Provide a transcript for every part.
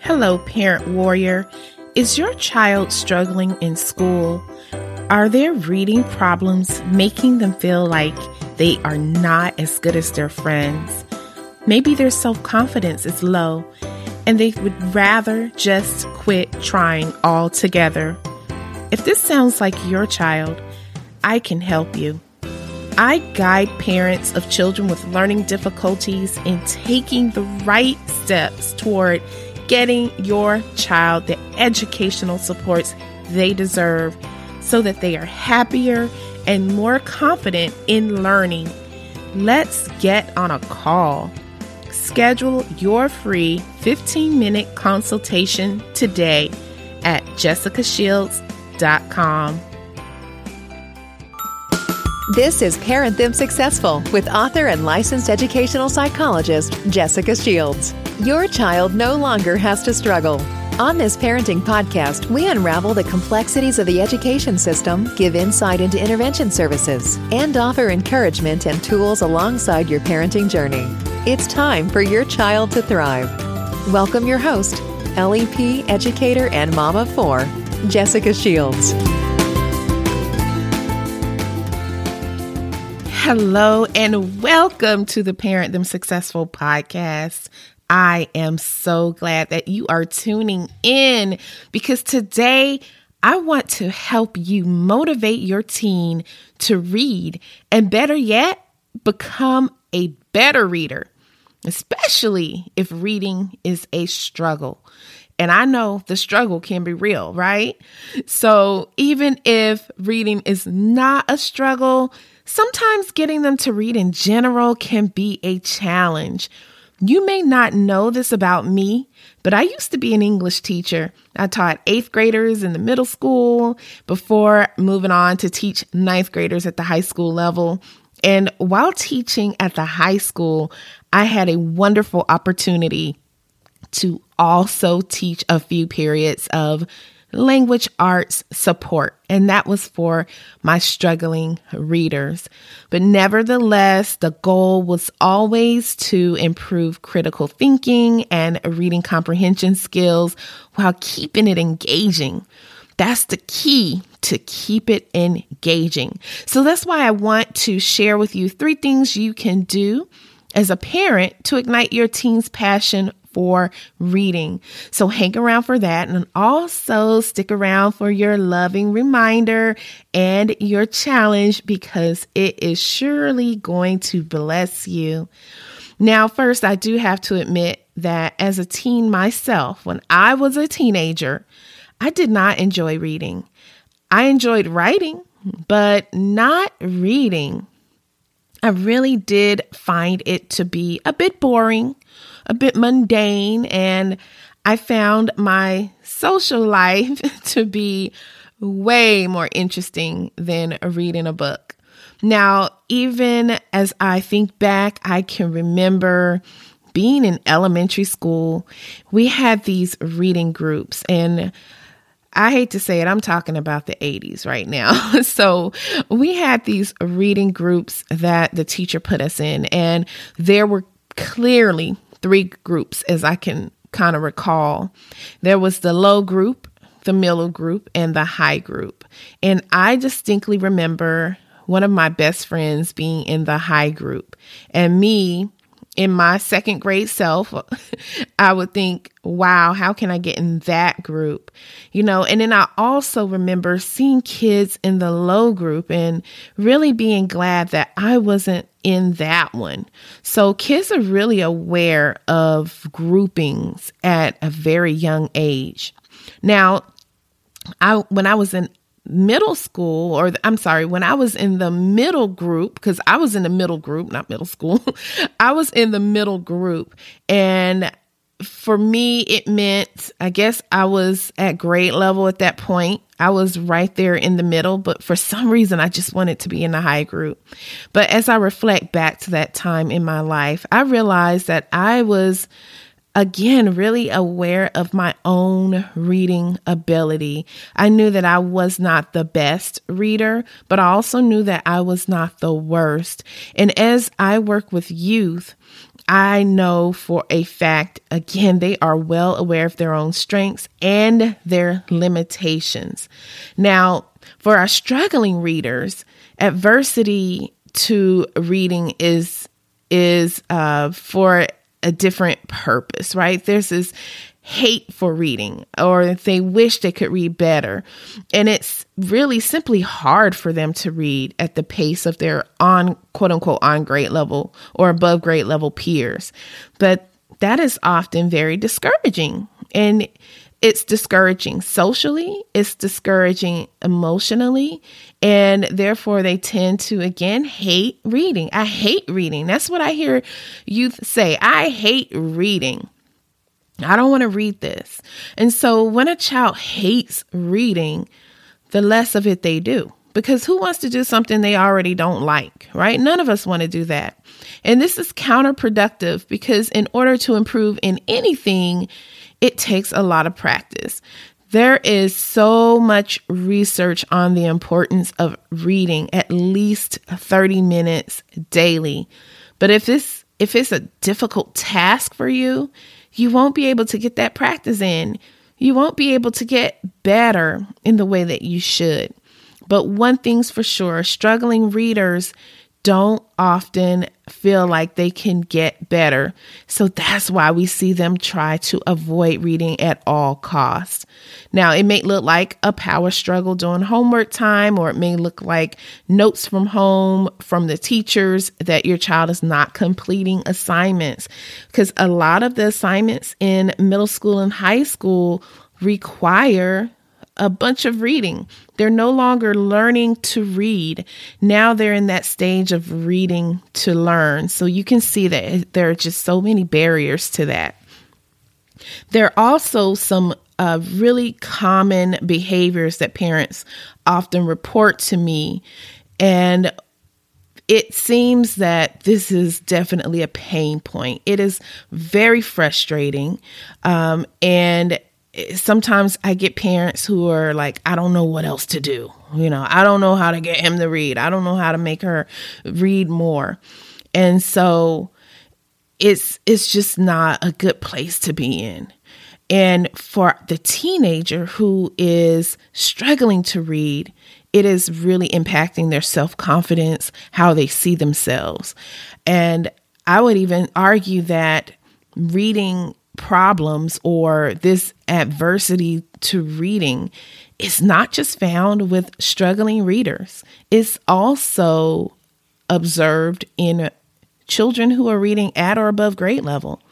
Hello, parent warrior. Is your child struggling in school? Are their reading problems making them feel like they are not as good as their friends? Maybe their self confidence is low and they would rather just quit trying altogether. If this sounds like your child, I can help you. I guide parents of children with learning difficulties in taking the right steps toward getting your child the educational supports they deserve so that they are happier and more confident in learning. Let's get on a call. Schedule your free 15 minute consultation today at jessicashields.com. This is Parent Them Successful with author and licensed educational psychologist Jessica Shields. Your child no longer has to struggle. On this parenting podcast, we unravel the complexities of the education system, give insight into intervention services, and offer encouragement and tools alongside your parenting journey. It's time for your child to thrive. Welcome your host, LEP educator and mom of four, Jessica Shields. Hello and welcome to the Parent Them Successful podcast. I am so glad that you are tuning in because today I want to help you motivate your teen to read and better yet, become a better reader, especially if reading is a struggle. And I know the struggle can be real, right? So even if reading is not a struggle, Sometimes getting them to read in general can be a challenge. You may not know this about me, but I used to be an English teacher. I taught eighth graders in the middle school before moving on to teach ninth graders at the high school level. And while teaching at the high school, I had a wonderful opportunity to also teach a few periods of language arts support, and that was for my struggling readers. But nevertheless, the goal was always to improve critical thinking and reading comprehension skills while keeping it engaging. That's the key to keep it engaging. So that's why I want to share with you three things you can do as a parent to ignite your teen's passion for reading. So hang around for that and also stick around for your loving reminder and your challenge because it is surely going to bless you. Now, first, I do have to admit that as a teen myself, when I was a teenager, I did not enjoy reading. I enjoyed writing, but not reading. I really did find it to be a bit boring a bit mundane and I found my social life to be way more interesting than reading a book. Now, even as I think back, I can remember being in elementary school, we had these reading groups and I hate to say it, I'm talking about the 80s right now. so we had these reading groups that the teacher put us in, and there were clearly three groups as I can kind of recall. There was the low group, the middle group, and the high group. And I distinctly remember one of my best friends being in the high group and me in my second grade self, I would think, wow, how can I get in that group? You know, and then I also remember seeing kids in the low group and really being glad that I wasn't in that one. So kids are really aware of groupings at a very young age. Now, I when I was in middle school, or I'm sorry, when I was in the middle group, because I was in the middle group, not middle school, I was in the middle group. And for me, it meant, I guess I was at grade level at that point. I was right there in the middle, but for some reason, I just wanted to be in the high group. But as I reflect back to that time in my life, I realized that I was again, really aware of my own reading ability. I knew that I was not the best reader, but I also knew that I was not the worst. And as I work with youth, I know for a fact, again, they are well aware of their own strengths and their limitations. Now, for our struggling readers, adversity to reading is is uh, for a different purpose, right? There's this hate for reading or they wish they could read better. And it's really simply hard for them to read at the pace of their on quote unquote on grade level or above grade level peers. But that is often very discouraging. And it's discouraging socially, it's discouraging emotionally, and therefore they tend to again hate reading. I hate reading. That's what I hear youth say. I hate reading. I don't want to read this. And so when a child hates reading, the less of it they do. Because who wants to do something they already don't like, right? None of us want to do that. And this is counterproductive because in order to improve in anything, it takes a lot of practice. There is so much research on the importance of reading at least 30 minutes daily. But if this if it's a difficult task for you, you won't be able to get that practice in. You won't be able to get better in the way that you should. But one thing's for sure struggling readers don't often feel like they can get better. So that's why we see them try to avoid reading at all costs. Now, it may look like a power struggle during homework time, or it may look like notes from home from the teachers that your child is not completing assignments. Because a lot of the assignments in middle school and high school require a bunch of reading. They're no longer learning to read. Now they're in that stage of reading to learn. So you can see that there are just so many barriers to that. There are also some uh, really common behaviors that parents often report to me. And it seems that this is definitely a pain point. It is very frustrating. Um, and sometimes I get parents who are like, I don't know what else to do. You know, I don't know how to get him to read. I don't know how to make her read more. And so it's it's just not a good place to be in. And for the teenager who is struggling to read, it is really impacting their self-confidence, how they see themselves. And I would even argue that reading problems or this adversity to reading is not just found with struggling readers, it's also observed in children who are reading at or above grade level.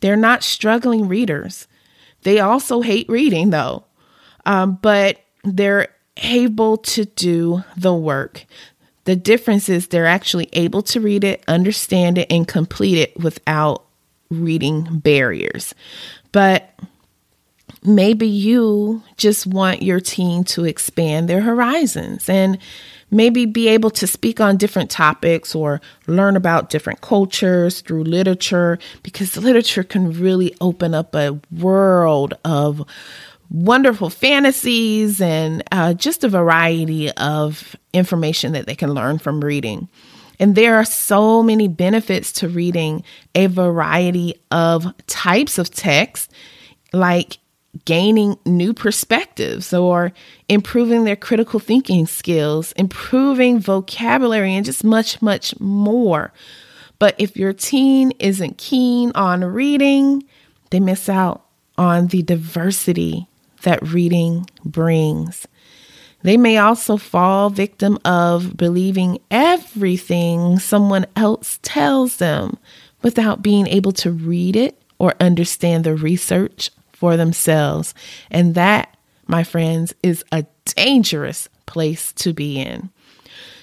They're not struggling readers. They also hate reading, though, um, but they're able to do the work. The difference is they're actually able to read it, understand it, and complete it without reading barriers. But maybe you just want your teen to expand their horizons and maybe be able to speak on different topics or learn about different cultures through literature because literature can really open up a world of wonderful fantasies and uh, just a variety of information that they can learn from reading. And there are so many benefits to reading a variety of types of text, like gaining new perspectives or improving their critical thinking skills, improving vocabulary, and just much, much more. But if your teen isn't keen on reading, they miss out on the diversity that reading brings. They may also fall victim of believing everything someone else tells them without being able to read it or understand the research for themselves. And that, my friends, is a dangerous place to be in.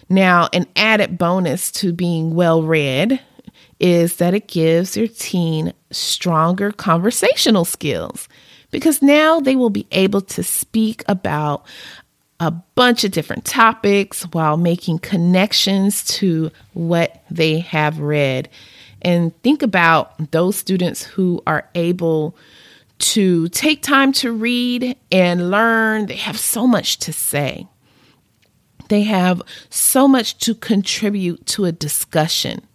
Now, an added bonus to being well read is that it gives your teen stronger conversational skills because now they will be able to speak about a bunch of different topics while making connections to what they have read. And think about those students who are able to take time to read and learn. They have so much to say, they have so much to contribute to a discussion.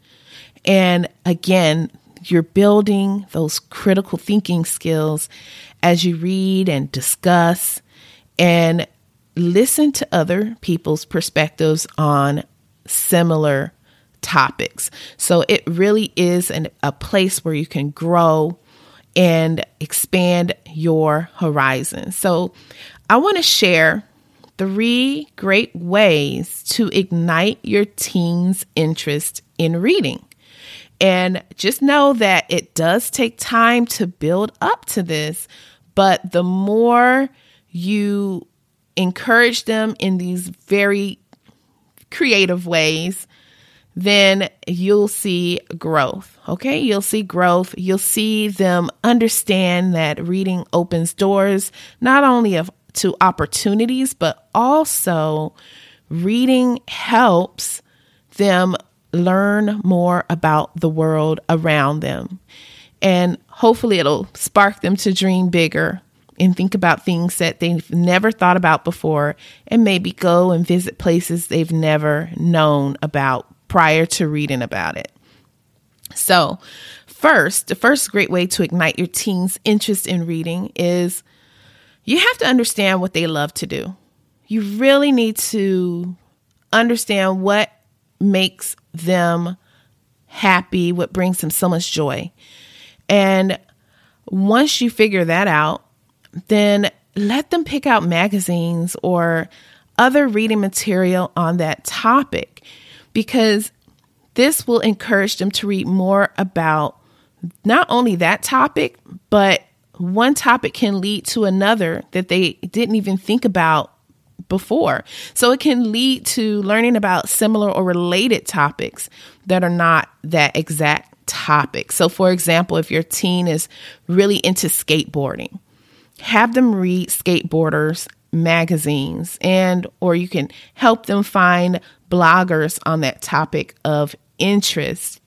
And again, you're building those critical thinking skills as you read and discuss and listen to other people's perspectives on similar topics. So it really is an, a place where you can grow and expand your horizon. So I want to share three great ways to ignite your teens' interest in reading. And just know that it does take time to build up to this, but the more you encourage them in these very creative ways, then you'll see growth. Okay, you'll see growth. You'll see them understand that reading opens doors not only of to opportunities, but also reading helps them learn more about the world around them. And hopefully, it'll spark them to dream bigger and think about things that they've never thought about before, and maybe go and visit places they've never known about prior to reading about it. So, first, the first great way to ignite your teens' interest in reading is you have to understand what they love to do. You really need to understand what makes them happy, what brings them so much joy. And once you figure that out, then let them pick out magazines or other reading material on that topic because this will encourage them to read more about not only that topic, but one topic can lead to another that they didn't even think about before. So it can lead to learning about similar or related topics that are not that exact topic. So, for example, if your teen is really into skateboarding, have them read skateboarders magazines and or you can help them find bloggers on that topic of interest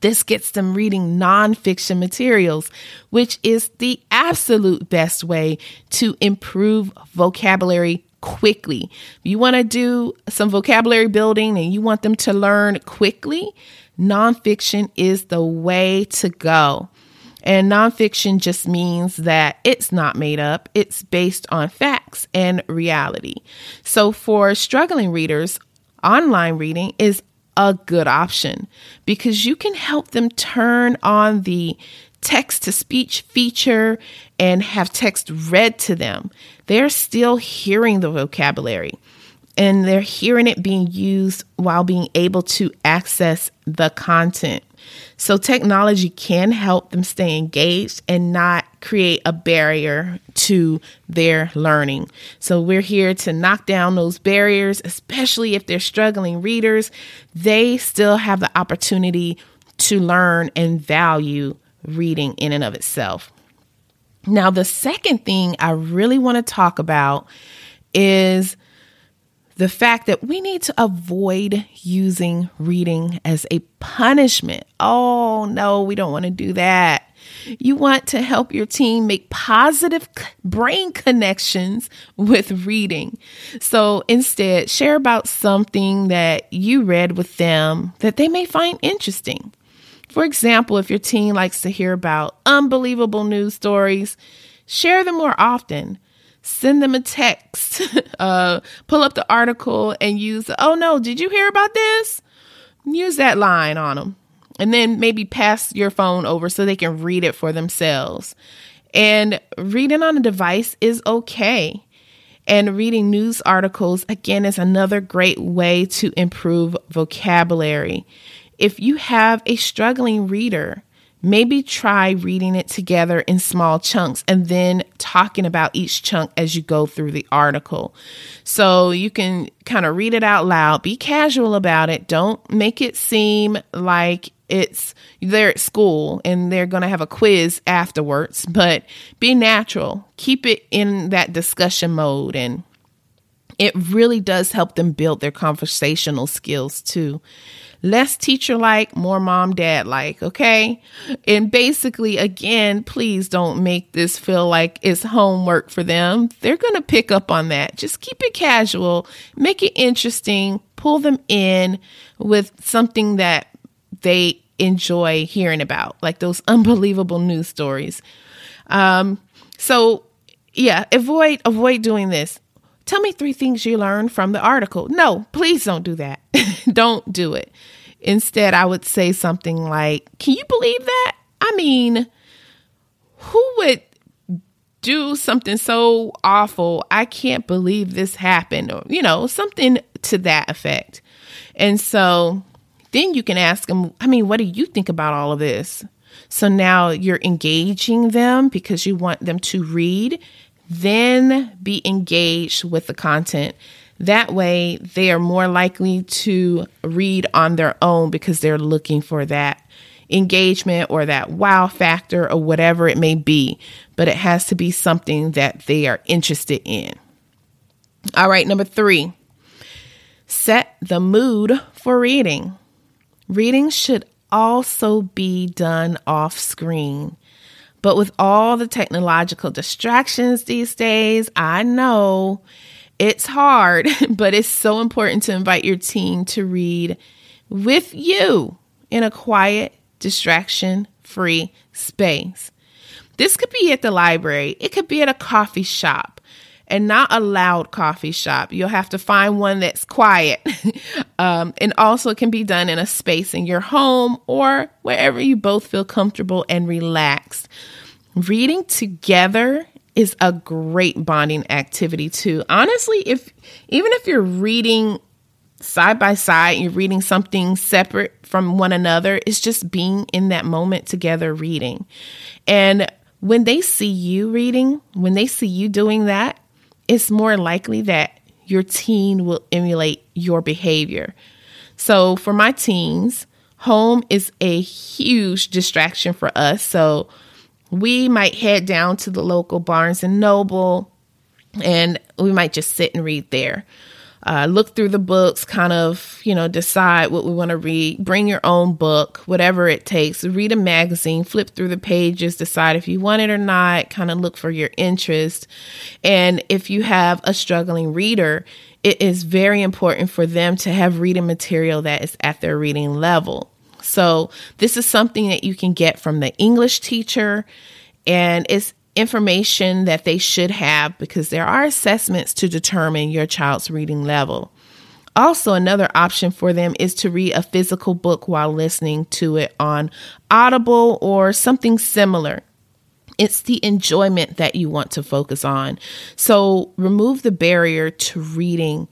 this gets them reading nonfiction materials, which is the absolute best way to improve vocabulary quickly. If you want to do some vocabulary building and you want them to learn quickly, nonfiction is the way to go. And nonfiction just means that it's not made up, it's based on facts and reality. So for struggling readers, online reading is a good option because you can help them turn on the text to speech feature and have text read to them. They're still hearing the vocabulary and they're hearing it being used while being able to access the content. So, technology can help them stay engaged and not create a barrier to their learning. So, we're here to knock down those barriers, especially if they're struggling readers. They still have the opportunity to learn and value reading in and of itself. Now, the second thing I really want to talk about is the fact that we need to avoid using reading as a punishment. Oh, no, we don't want to do that. You want to help your team make positive brain connections with reading. So instead, share about something that you read with them that they may find interesting. For example, if your team likes to hear about unbelievable news stories, share them more often send them a text, uh, pull up the article and use, oh no, did you hear about this? Use that line on them. And then maybe pass your phone over so they can read it for themselves. And reading on a device is okay. And reading news articles, again, is another great way to improve vocabulary. If you have a struggling reader, maybe try reading it together in small chunks and then talking about each chunk as you go through the article. So you can kind of read it out loud, be casual about it. Don't make it seem like it's they're at school and they're going to have a quiz afterwards, but be natural. Keep it in that discussion mode and it really does help them build their conversational skills too less teacher like, more mom dad like, okay? And basically, again, please don't make this feel like it's homework for them. They're going to pick up on that. Just keep it casual, make it interesting, pull them in with something that they enjoy hearing about, like those unbelievable news stories. Um, so yeah, avoid avoid doing this. Tell me three things you learned from the article. No, please don't do that. don't do it. Instead, I would say something like, Can you believe that? I mean, who would do something so awful? I can't believe this happened, or, you know, something to that effect. And so then you can ask them, I mean, what do you think about all of this? So now you're engaging them because you want them to read, then be engaged with the content. That way, they are more likely to read on their own because they're looking for that engagement or that wow factor or whatever it may be. But it has to be something that they are interested in. All right, number three, set the mood for reading. Reading should also be done off screen. But with all the technological distractions these days, I know it's hard, but it's so important to invite your team to read with you in a quiet, distraction free space. This could be at the library, it could be at a coffee shop, and not a loud coffee shop. You'll have to find one that's quiet. um, and also, it can be done in a space in your home or wherever you both feel comfortable and relaxed. Reading together is a great bonding activity too. Honestly, if even if you're reading side by side, you're reading something separate from one another, it's just being in that moment together reading. And when they see you reading, when they see you doing that, it's more likely that your teen will emulate your behavior. So for my teens, home is a huge distraction for us. So we might head down to the local Barnes and Noble and we might just sit and read there uh, look through the books, kind of, you know, decide what we want to read, bring your own book, whatever it takes, read a magazine, flip through the pages, decide if you want it or not, kind of look for your interest. And if you have a struggling reader, it is very important for them to have reading material that is at their reading level. So, this is something that you can get from the English teacher, and it's information that they should have because there are assessments to determine your child's reading level. Also, another option for them is to read a physical book while listening to it on Audible or something similar. It's the enjoyment that you want to focus on. So, remove the barrier to reading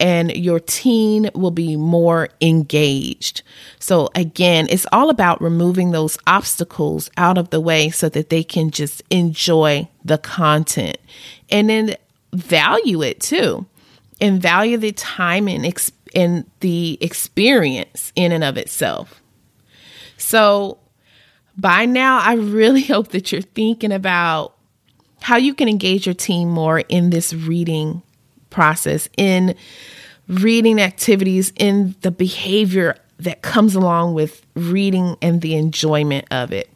and your teen will be more engaged. So, again, it's all about removing those obstacles out of the way so that they can just enjoy the content and then value it too, and value the time and, ex- and the experience in and of itself. So, by now, I really hope that you're thinking about how you can engage your team more in this reading process, in reading activities, in the behavior that comes along with reading and the enjoyment of it.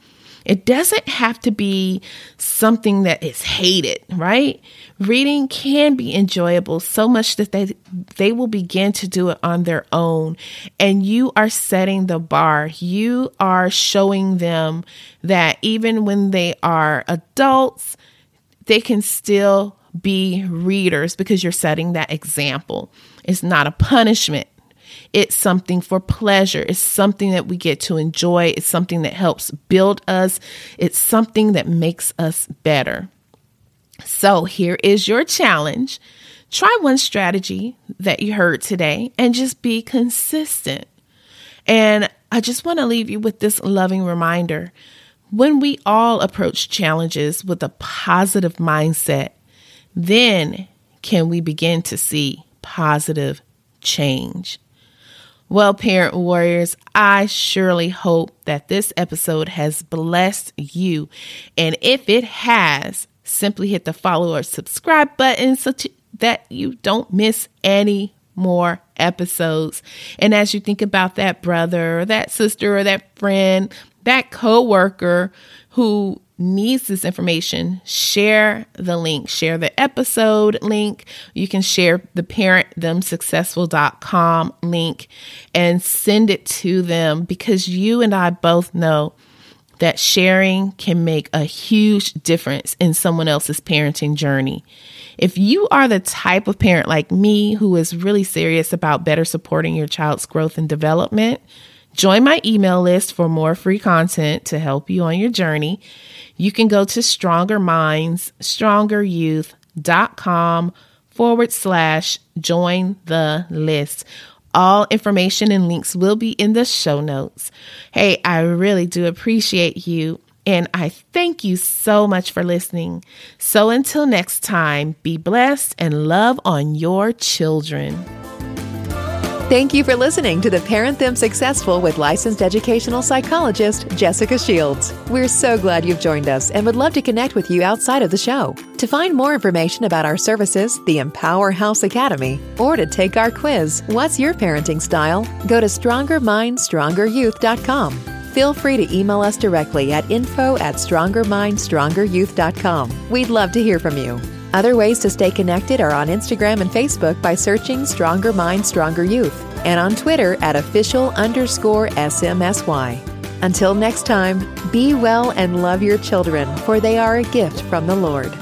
It doesn't have to be something that is hated, right? Reading can be enjoyable so much that they they will begin to do it on their own and you are setting the bar. You are showing them that even when they are adults, they can still be readers because you're setting that example. It's not a punishment. It's something for pleasure. It's something that we get to enjoy. It's something that helps build us. It's something that makes us better. So, here is your challenge. Try one strategy that you heard today and just be consistent. And I just want to leave you with this loving reminder. When we all approach challenges with a positive mindset, then can we begin to see positive change. Well, parent warriors, I surely hope that this episode has blessed you. And if it has, simply hit the follow or subscribe button so that you don't miss any more episodes. And as you think about that brother or that sister or that friend that coworker who needs this information, share the link, share the episode link. You can share the parentthemsuccessful.com link and send it to them because you and I both know that sharing can make a huge difference in someone else's parenting journey. If you are the type of parent like me who is really serious about better supporting your child's growth and development, join my email list for more free content to help you on your journey. You can go to Stronger Minds, strongeryouth.com forward slash join the list all information and links will be in the show notes. Hey, I really do appreciate you. And I thank you so much for listening. So until next time, be blessed and love on your children. Thank you for listening to the Parent Them Successful with licensed educational psychologist Jessica Shields. We're so glad you've joined us and would love to connect with you outside of the show. To find more information about our services, the Empower House Academy, or to take our quiz, What's Your Parenting Style? go to StrongerMindStrongerYouth.com. Feel free to email us directly at info at StrongerMindStrongerYouth.com. We'd love to hear from you. Other ways to stay connected are on Instagram and Facebook by searching Stronger Mind, Stronger Youth, and on Twitter at official underscore SMSY. Until next time, be well and love your children, for they are a gift from the Lord.